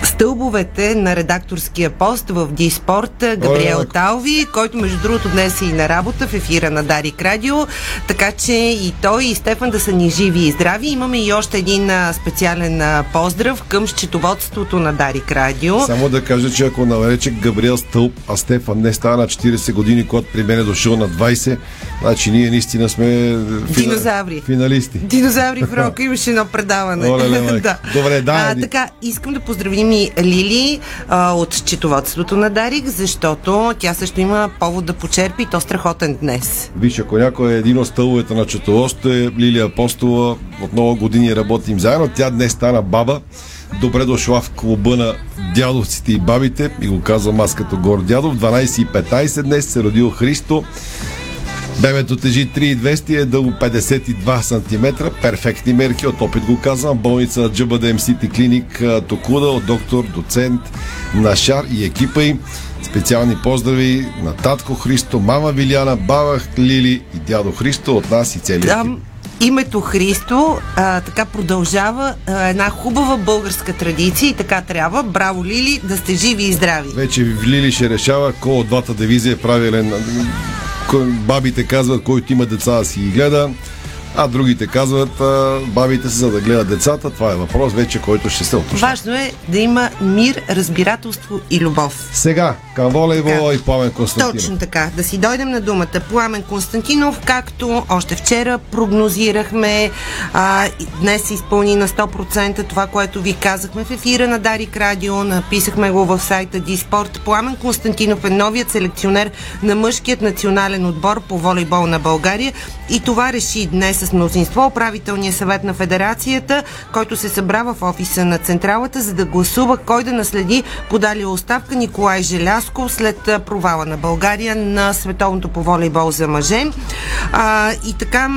стълбовете на редакторския пост в Диспорт, Габриел Талви, който между другото днес е и на работа в ефира на Дарик Радио, така че и той и Стефан да са ни живи и здрави. Имаме и още един специален поздрав към счетоводството на Дарик Радио. Само да кажа, че ако нарече Габриел Стълб, а Стефан не стана на 40 години, когато при мен е дошъл на 20, значи ние наистина сме фина... динозаври. Финалисти. Динозаври в рока [laughs] имаше едно предаване. Оле, [laughs] да. Добре, да. А, така, искам да поздравим и Лили а, от счетоводството на Дарик, защото тя също има повод да почерпи и то страхотен днес. Виж, ако някой е един от стълбовете на счетоводството е Лилия Апостола. От много години работим заедно. Тя днес стана баба. Добре дошла в клуба на дядовците и бабите. И го казвам аз като гор дядов. 12.15 днес се родил Христо. Бебето тежи 3,200 е дълго 52 см. Перфектни мерки, от опит го казвам. Болница на GBDM City Клиник Токуда от доктор, доцент Нашар и екипа им. Специални поздрави на татко Христо, мама Виляна, баба Лили и дядо Христо от нас и целият Там името Христо а, така продължава а, една хубава българска традиция и така трябва. Браво, Лили, да сте живи и здрави. Вече Лили ще решава кой от двата девизия е правилен. Бабите казват, който има деца си ги гледа а другите казват, а, бабите се за да гледат децата. Това е въпрос вече, който ще се уточни. Важно е да има мир, разбирателство и любов. Сега, към волейбола и Пламен Константинов. Точно така. Да си дойдем на думата. Пламен Константинов, както още вчера прогнозирахме, а, днес се изпълни на 100% това, което ви казахме в ефира на Дарик Радио, написахме го в сайта Диспорт. Пламен Константинов е новият селекционер на мъжкият национален отбор по волейбол на България и това реши днес с мнозинство управителния съвет на федерацията, който се събра в офиса на Централата, за да гласува кой да наследи подали оставка Николай Желясков след провала на България на световното по волейбол за мъже. А, и така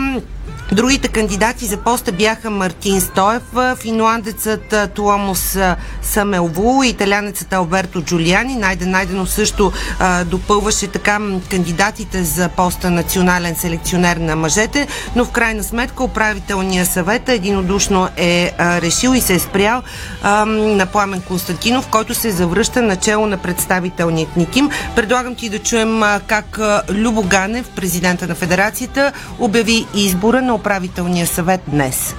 Другите кандидати за поста бяха Мартин Стоев, финландецът Туомос Самелву, италянецът Алберто Джулиани. Найден Найденов също а, допълваше така кандидатите за поста национален селекционер на мъжете, но в крайна сметка управителният съвет единодушно е а, решил и се е спрял а, на Пламен Константинов, който се завръща начало на представителният ни тим. Предлагам ти да чуем а, как Любо Ганев, президента на федерацията, обяви избора на управителния съвет днес?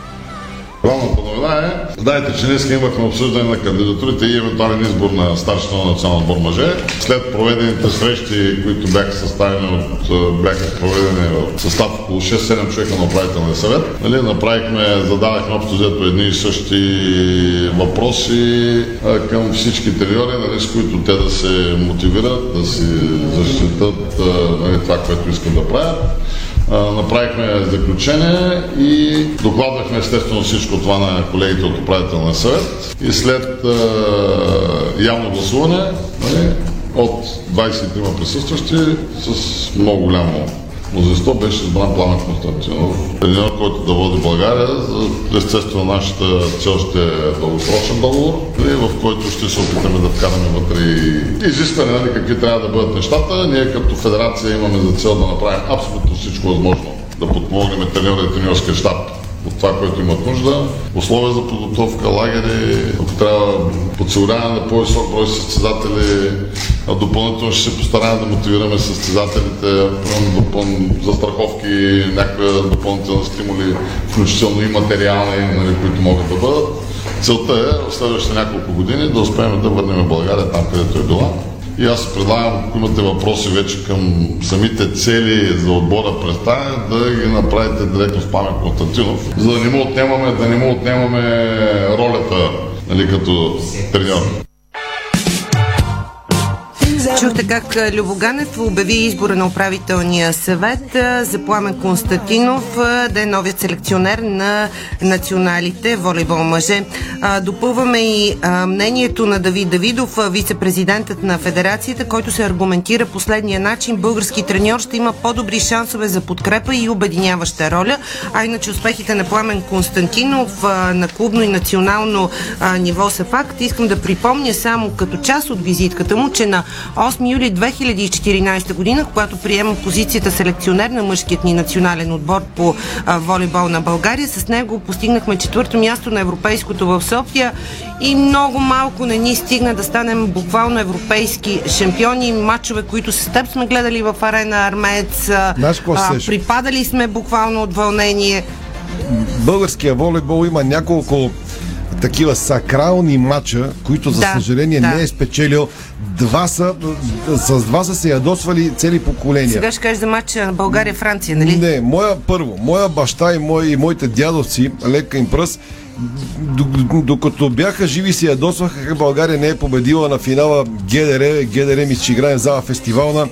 Главната новина е, знаете, че днес имахме обсъждане на кандидатурите и евентуален избор на старшина на национален отбор мъже. След проведените срещи, които бяха съставени от, бяха проведени в състав около 6-7 човека на управителния съвет, нали, направихме, зададахме общо взето едни и същи въпроси а, към всички треньори, нали, с които те да се мотивират, да си защитат нали, това, което искат да правят направихме заключение и докладвахме естествено всичко това на колегите от управителния съвет. И след явно гласуване нали, от 23 присъстващи с много голямо мнозинство беше избран Пламен Константинов. Тренер, който да води България. Естествено, нашата цел ще е дългосрочен договор, в който ще се опитаме да вкараме вътре и изискване, нали, какви трябва да бъдат нещата. Ние като федерация имаме за цел да направим абсолютно всичко възможно да подпомогнем треньора и треньорския щаб от това, което имат нужда. Условия за подготовка, лагери, ако трябва подсигуряване на по-висок брой състезатели, допълнително ще се постараем да мотивираме състезателите, за страховки, някакви допълнителни стимули, включително и материални, нали, които могат да бъдат. Целта е в следващите няколко години да успеем да върнем България там, където е била. И аз предлагам, ако имате въпроси вече към самите цели за отбора през да ги направите директно с Памет Константинов, за да не му отнемаме, да не му отнемаме ролята нали, като треньор. Чухте как Любоганев обяви избора на управителния съвет за Пламен Константинов да е новият селекционер на националите волейбол мъже. Допълваме и мнението на Давид Давидов, вице-президентът на федерацията, който се аргументира последния начин. Български треньор ще има по-добри шансове за подкрепа и обединяваща роля. А иначе успехите на Пламен Константинов на клубно и национално ниво са факт. Искам да припомня само като част от визитката му, че на 8 юли 2014 година, когато приема позицията селекционер на мъжкият ни национален отбор по а, волейбол на България. С него постигнахме четвърто място на европейското в София и много малко не ни стигна да станем буквално европейски шампиони. Мачове, които с теб сме гледали в арена Армец. а, Знаеш какво се а, сещам? припадали сме буквално от вълнение. Българския волейбол има няколко такива сакрални матча, които за Да, съжаление да. не е спечелил. Два са, с два са се ядосвали цели поколения. Сега ще кажеш за матча на България-Франция, нали? Не, моя първо, моя баща и, мой, и моите дядовци, лека им пръст, д- докато бяха живи си ядосваха, как България не е победила на финала ГДР, ГДР ми ще играем зала фестивална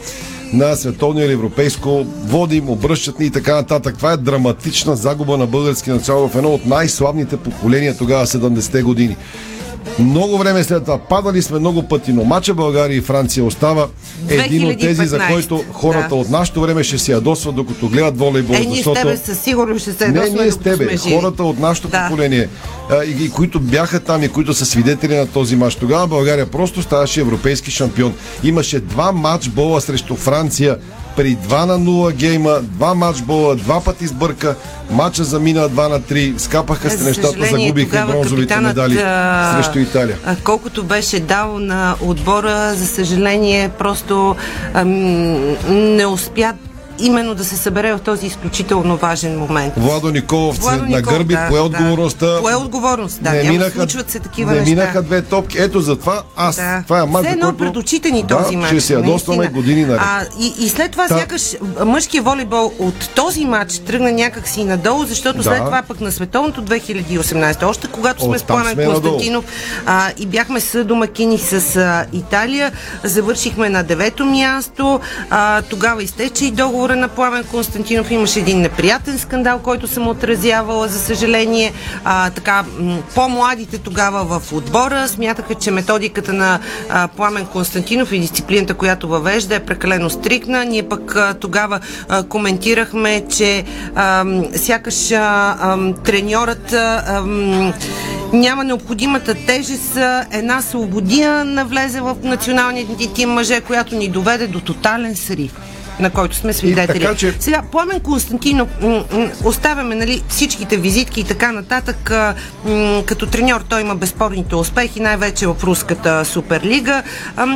на световно или европейско, водим, обръщат ни и така нататък. Това е драматична загуба на български национал в едно от най-славните поколения тогава 70-те години. Много време след това падали сме много пъти, но мача България и Франция остава един от тези, за 2015. който хората Да. от нашето време ще се ядосват, докато гледат волейбол. Е, ние с защото... тебе със сигурност ще се Не, ядосваме, ние с тебе, хората от нашето Да. поколение, а, и, и които бяха там и които са свидетели на този матч. Тогава България просто ставаше европейски шампион. Имаше два матч бола срещу Франция при 2 на 0 гейма, два матч бола, два пъти сбърка, матча замина 2 на 3, скапаха се нещата, загубиха тогава бронзовите медали а, срещу Италия. а, Колкото беше дал на отбора, за съжаление, просто ам, не успя именно да се събере в този изключително важен момент. Владо Николов Владо Николов, да, пое да. отговорността. Пое отговорност, да. не няма, минаха, случват се такива не неща. минаха две топки. Ето затова аз. Да. Това е матч, Все едно който- пред очите ни да, този матч. ще се ядосваме години наред. А, и, и след това Та- сякаш мъжкия волейбол от този матч тръгна някакси надолу, защото Да. след това пък на световното 2018, още когато сме с Пламен. Константинов а, и бяхме с домакини с а, Италия, завършихме на девето място. А, тогава изтече и договора на Пламен Константинов. Имаше един неприятен скандал, който съм отразявала, за съжаление. А, така, по-младите тогава в отбора смятаха, че методиката на а, Пламен Константинов и дисциплината, която въвежда е прекалено стрикна. Ние пък а, тогава а, коментирахме, че а, сякаш а, а, треньорът а, няма необходимата тежест, една свободия навлезе в националния ни тим мъже, която ни доведе до тотален срив на който сме свидетели. така, че- Сега, Пламен Константинов, оставяме нали, всичките визитки и така нататък. като треньор той има безспорните успехи, най-вече в руската суперлига.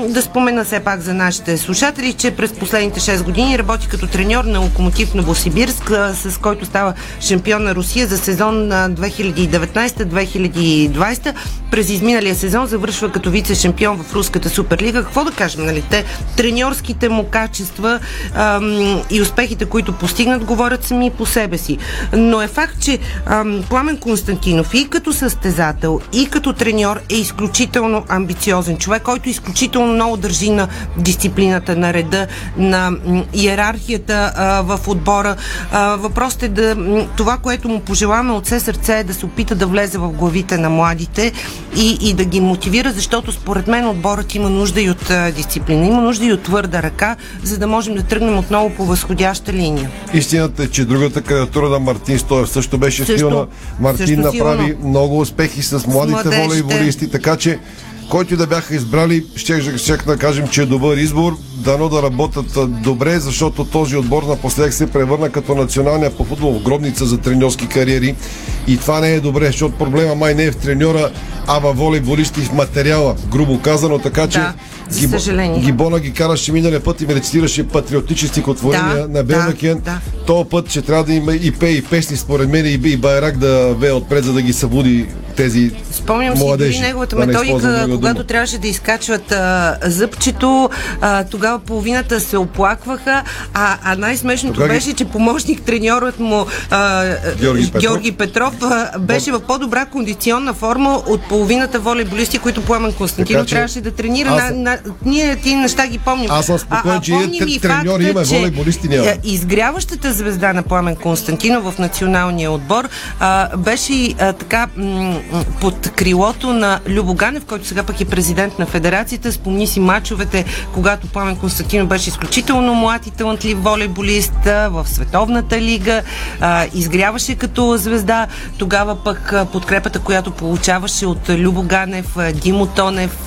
Да спомена все пак за нашите слушатели, че през последните 6 години работи като треньор на Локомотив Новосибирск, с който става шампион на Русия за сезон а, 2019-2020. През изминалия сезон завършва като вице-шампион в руската суперлига. Какво да кажем, нали? Те треньорските му качества ам, и успехите, които постигнат, говорят сами по себе си. Но е факт, че ам, Пламен Константинов и като състезател, и като треньор е изключително амбициозен човек, който изключително много държи на дисциплината, на реда, на иерархията а, в отбора. А, въпросът е да това, което му пожелаваме от все сърце е да се опита да влезе в главите на младите и, и да ги мотивира, защото според мен отборът има нужда и от а, дисциплина, има нужда и от твърда ръка, за да можем да тръгнем отново по възходяща линия. Истината е, че другата кандидатура на Мартин Стоев също беше Също- силна. Мартин също направи силно. много успехи с младите младежите. волейболисти, така че който да бяха избрали, ще, ще да кажем, че е добър избор. Дано да работят добре, защото този отбор напоследък се превърна като националния по футбол в гробница за треньорски кариери. И това не е добре, защото проблема май не е в треньора, а във волейболисти в материала, грубо казано. Така че Да, за Гибо- съжаление. Гибона ги караше миналия път и ме рецитираше патриотични стихотворения Да, на да, Белнакен. да. Този път ще трябва да има и пее и песни, според мен, и, и Байрак да вее отпред, за да ги събуди тези Спомням си младежи. дори неговата да не методика, друга когато дума. трябваше да изкачват а, зъбчето, а, тогава половината се оплакваха, а, а най-смешното Тогава ги- беше, че помощник треньорът му а, Георги Петров. Георги Петров а, беше в по-добра кондиционна форма от половината волейболисти, които Пламен Константинов Така че трябваше да тренира. аз На, на, ние ти неща ги помним. Аз съм спокоен, че и треньори има, волейболисти няма. а, изгряващата звезда на Пламен Константинов в националния отбор а, беше и, а, така м- под крилото на Любо Ганев, който сега пък е президент на федерацията. Спомни си мачовете, когато Пламен Константинов беше изключително млад и талантлив волейболист в Световната лига. А, изгряваше като звезда. Тогава пък подкрепата, която получаваше от Любо Ганев, а, Димо Тонев,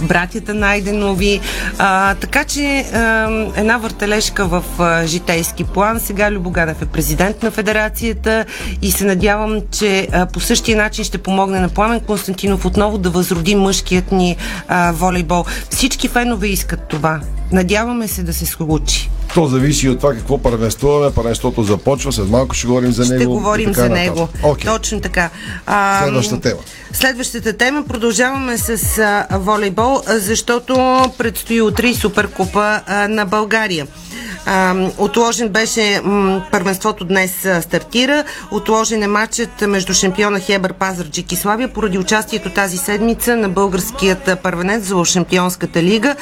братята Найденови. А, така че а, една въртележка в а, житейски план. Сега Любо Ганев е президент на федерацията и се надявам, че а, по същия начин ще помогне на Пламен Константинов отново да възроди мъжкият ни а, волейбол. Всички фенове искат това. Надяваме се да се случи. То зависи от това какво първенствуваме. Първенството започва, след малко ще говорим за него. Ще говорим за нататък. него. Окей. Точно така. А, Следваща тема. Следващата тема продължаваме с а, волейбол, защото предстои утре Суперкупа а, на България. А, отложен беше м, първенството днес а, стартира. Отложен е матчът между шампиона Хебър Пазарджик и Славия поради участието тази седмица на българският първенец за Шампионската лига.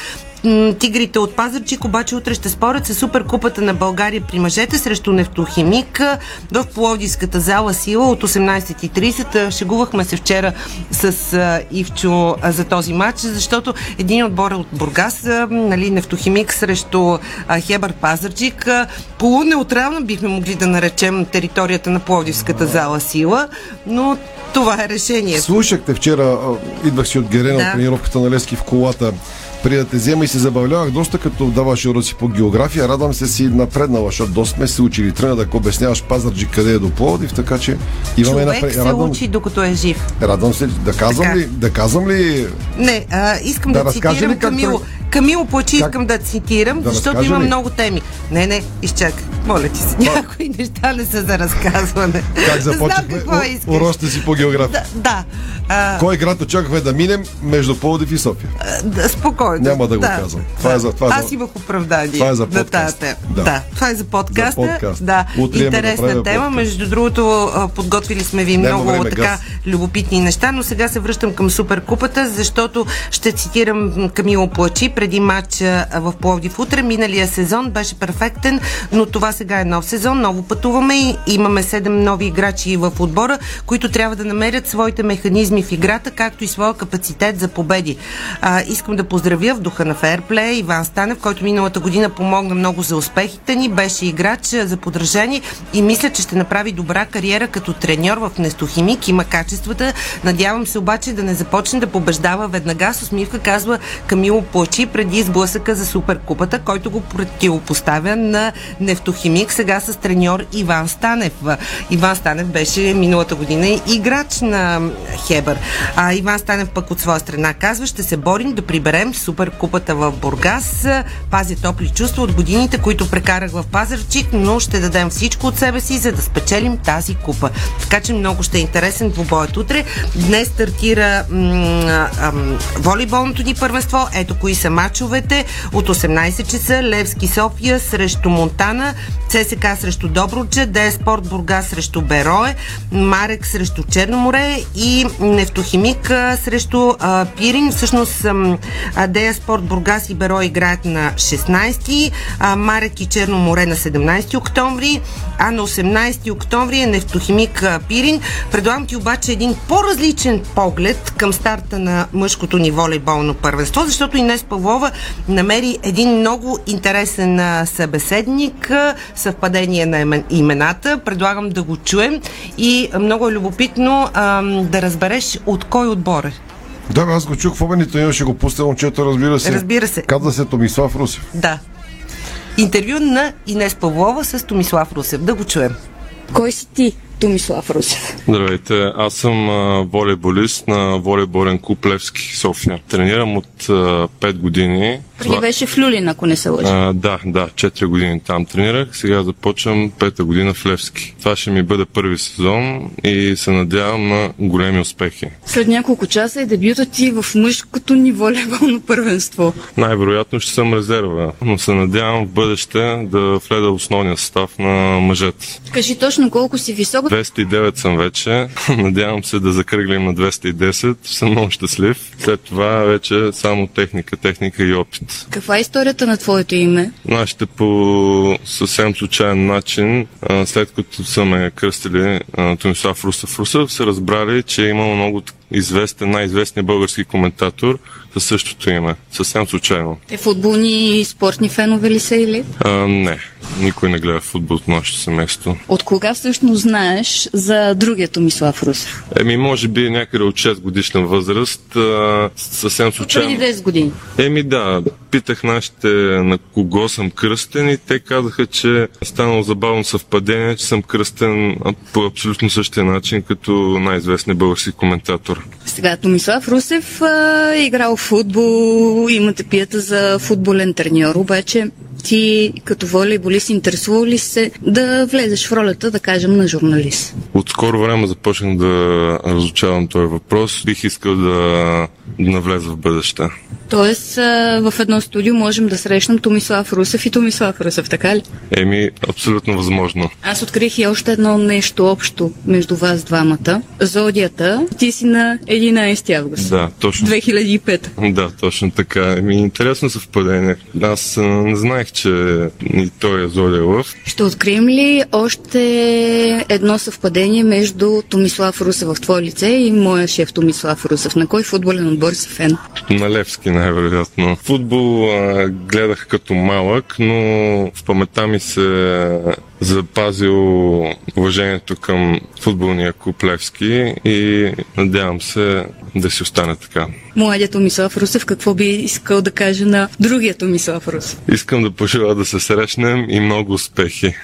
Тигрите от Пазарчик обаче утре ще спорят с Суперкупата на България при мъжете срещу Нефтохимик в Пловдивската зала Сила от 18.30. А, Шегувахме се вчера с а, Ивчо а, за този матч, защото един отбор е от Бургас, а, нали, Нефтохимик срещу а, Хебър Пазарчик. А, Полунеутрално бихме могли да наречем територията на Пловдивската зала Сила, но това е решението. Слушахте вчера, идвах си от Герена, Да. от тренировката на Лески в колата преди да те взема и се забавлявах доста като даваше уроци по география. Радвам се си напреднала, защото доста сме се учили. Тръгна да ако обясняваш Пазарджик къде е до Пловдив, така че имаме Човек напред. се Радвам, учи докато е жив. радвам се. Да казвам Така. ли, да казвам ли Не, а, искам Да да, цитирам ли как Камило. Камило Плачи Как? искам да цитирам, Да защото има ли? много теми. Не, не, изчакай. Моля ти се, някои неща не са за разказване. как започнахме уроците си по география? Да, да. А, Кой град очаквахме да минем между Пловдив и София? да, спокойно. Няма да го казвам. Това е за- това е за- Аз имах оправдание. това е за подкаст. тема. Да. Да. това е за подкаста. За подкаст. Да, Утре да интересна правим тема. подкаст. Между другото, подготвили сме ви Няма много време, така газ. любопитни неща, но сега се връщам към Суперкупата, защото ще цитирам Камило Плачи преди матча в Пловдив утре. Миналия сезон беше перфектен, но това сега е нов сезон, ново пътуваме и имаме седем нови играчи в отбора, които трябва да намерят своите механизми в играта, както и своя капацитет за победи. А, искам да поздравя в духа на фейрплей Иван Станев, който миналата година помогна много за успехите ни, беше играч за подражание и мисля, че ще направи добра кариера като треньор в Нестохимик. Има качествата. Надявам се обаче да не започне да побеждава веднага с усмивка, казва Камило Плачи преди сблъсъка за Суперкупата, който го противопоставя на Нефтохимик, сега с треньор Иван Станев. Иван Станев беше миналата година играч на Хебър. А Иван Станев пък от своя страна казва, ще се борим да приберем Суперкупата в Бургас. Пазя топли чувства от годините, които прекарах в Пазарчик, но ще дадем всичко от себе си, за да спечелим тази купа. Така че много ще е интересен двубоят утре. Днес стартира м- ам, волейболното ни първенство. Ето кои са мачовете. От 18 часа Левски София срещу Монтана, ЦСК срещу Добруджа, ДС Спорт Бургас срещу Берое, Марек срещу Черноморе и Нефтохимик срещу а, Пирин. Всъщност Дея Спорт Бургас и Берое играят на 16, а, Марек и Черноморе на 17 октомври, а на 18 октомври е Нефтохимик Пирин. Предлагам ти обаче един по-различен поглед към старта на мъжкото ни волейболно първенство, защото Инес Павлова намери един много интересен а, събеседник, съвпадение на имен- имената. Предлагам да го чуем и много е любопитно а, да разбереш от кой отбор е. Да, аз го чух в обедните, ние ще го пусна момчето, разбира се. Разбира се. Казва се Томислав Русев. Да. Интервю на Инес Павлова с Томислав Русев. Да го чуем. Кой си ти? Томислав Русев? Здравейте, аз съм волейболист на волейболен клуб Левски София. Тренирам от а, 5 години. Преди беше в Люлин, ако не се лъжа. Да, да, 4 години там тренирах. Сега започвам пета година в Левски. Това ще ми бъде първи сезон и се надявам на големи успехи. След няколко часа е дебютът ти в мъжкото ни волейболно първенство. Най-вероятно ще съм резерва, но се надявам в бъдеще да вледа основния състав на мъжете. Кажи точно колко си висок. 209 съм вече. [laughs] Надявам се да закръглим на 210. Ще съм много щастлив. След това вече само техника, техника и опит. Каква е историята на твоето име? Нашите по съвсем случайен начин, след като са ме кръстили Томислав Русев Русев, са разбрали, че е имало много известен, най-известният български коментатор със същото име. Съвсем случайно. Те футболни и спортни фенове ли са или? А, не, никой не гледа футбол от нашето семейство. От кога всъщност знаеш за другия Томислав Русев? Еми, може би някъде от 6 годишна възраст, а, съвсем случайно. Преди 10 години. Еми да, питах нашите на кого съм кръстен и те казаха, че е станало забавно съвпадение, че съм кръстен по абсолютно същия начин като най-известният български коментатор. Сега Томислав Русев а, е играл в футбол, имате пията за футболен треньор, обаче ти като волейболист интересува ли се да влезеш в ролята, да кажем, на журналист? От скоро време започнах да разучавам този въпрос. Бих искал да, навлеза в бъдеще. Тоест в едно студио можем да срещнем Томислав Русев и Томислав Русев, така ли? Еми, абсолютно възможно. Аз открих и още едно нещо общо между вас двамата. Зодията, ти си на 11 август. Да, точно. 2005. Да, точно така. Еми, интересно съвпадение. Аз не знаех, че и той е Зодия Лъв. Ще открием ли още едно съвпадение между Томислав Русев в твое лице и моя шеф Томислав Русев? На кой футболен отбор си фен? На Левски най-вероятно. Футбол а, гледах като малък, но в паметта ми се запазил уважението към футболния клуб Левски и надявам се да си остане така. Младият Томислав Русев, какво би искал да каже на другия Томислав Русев? Искам да пожелая да се срещнем и много успехи.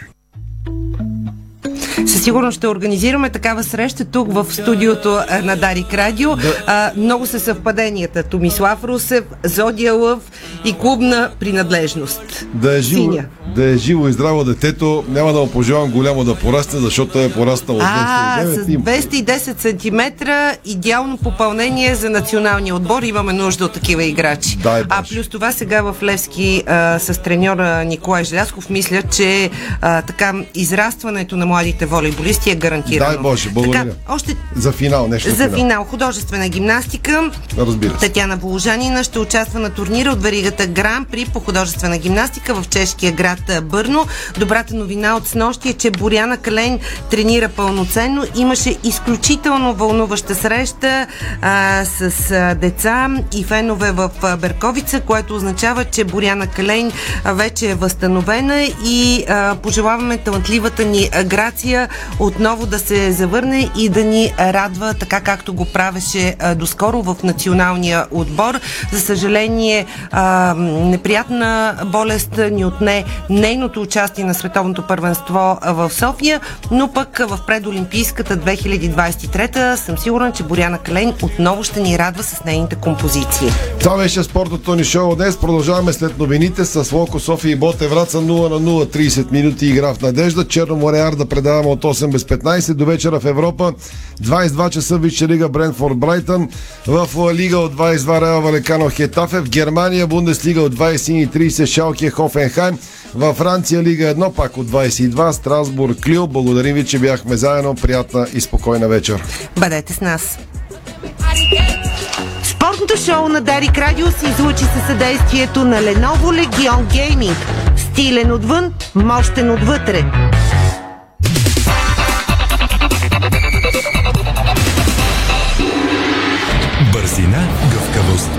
Със сигурност ще организираме такава среща тук в студиото на Дарик Радио. А, много са съвпаденията. Томислав Русев, Зодия Лъв и клубна принадлежност. Да е живо, Синя. да е живо и здраво детето. Няма да му пожелавам голямо да порасте, защото е пораснал от А, с 209 и 210 см идеално попълнение за националния отбор. Имаме нужда от такива играчи. Дай а плюс това сега в Левски а, с треньора Николай Желясков мисля, че а, така израстването на младите волейболисти е гарантирано. Дай Боже, благодаря. Така, още За финал, нещо за финал. Художествена гимнастика. Разбира се. Татяна Положанина ще участва на турнира от веригата Гран при по художествена гимнастика в чешкия град Бърно. Добрата новина от снощи е, че Боряна Кален тренира пълноценно. Имаше изключително вълнуваща среща а, с а, деца и фенове в а, Берковица, което означава, че Боряна Кален вече е възстановена и а, пожелаваме талантливата ни Грация отново да се завърне и да ни радва така както го правеше доскоро в националния отбор. За съжаление, неприятна болест ни отне нейното участие на световното първенство в София, но пък в предолимпийската 2023 съм сигурна, че Боряна Кален отново ще ни радва с нейните композиции. Това беше спортното ни шоу днес. Продължаваме след новините с Локо София и Боте Враца 0 на 0, 30 минути игра в надежда. Черно море Арда предаваме от 8 без 15 до вечера в Европа. 22 часа Висша лига Брентфорд Брайтън. В Лига от 22 Реал Валекано Хетафе. В Германия Бундеслига от 20.30 Шалке Хофенхайм. Във Франция Лига 1 пак от 22 Страсбург Клио. Благодарим ви, че бяхме заедно. Приятна и спокойна вечер. Бъдете с нас! Спортното шоу на Дарик Радио се излучи със съдействието на Lenovo Legion Gaming. Стилен отвън, мощен отвътре.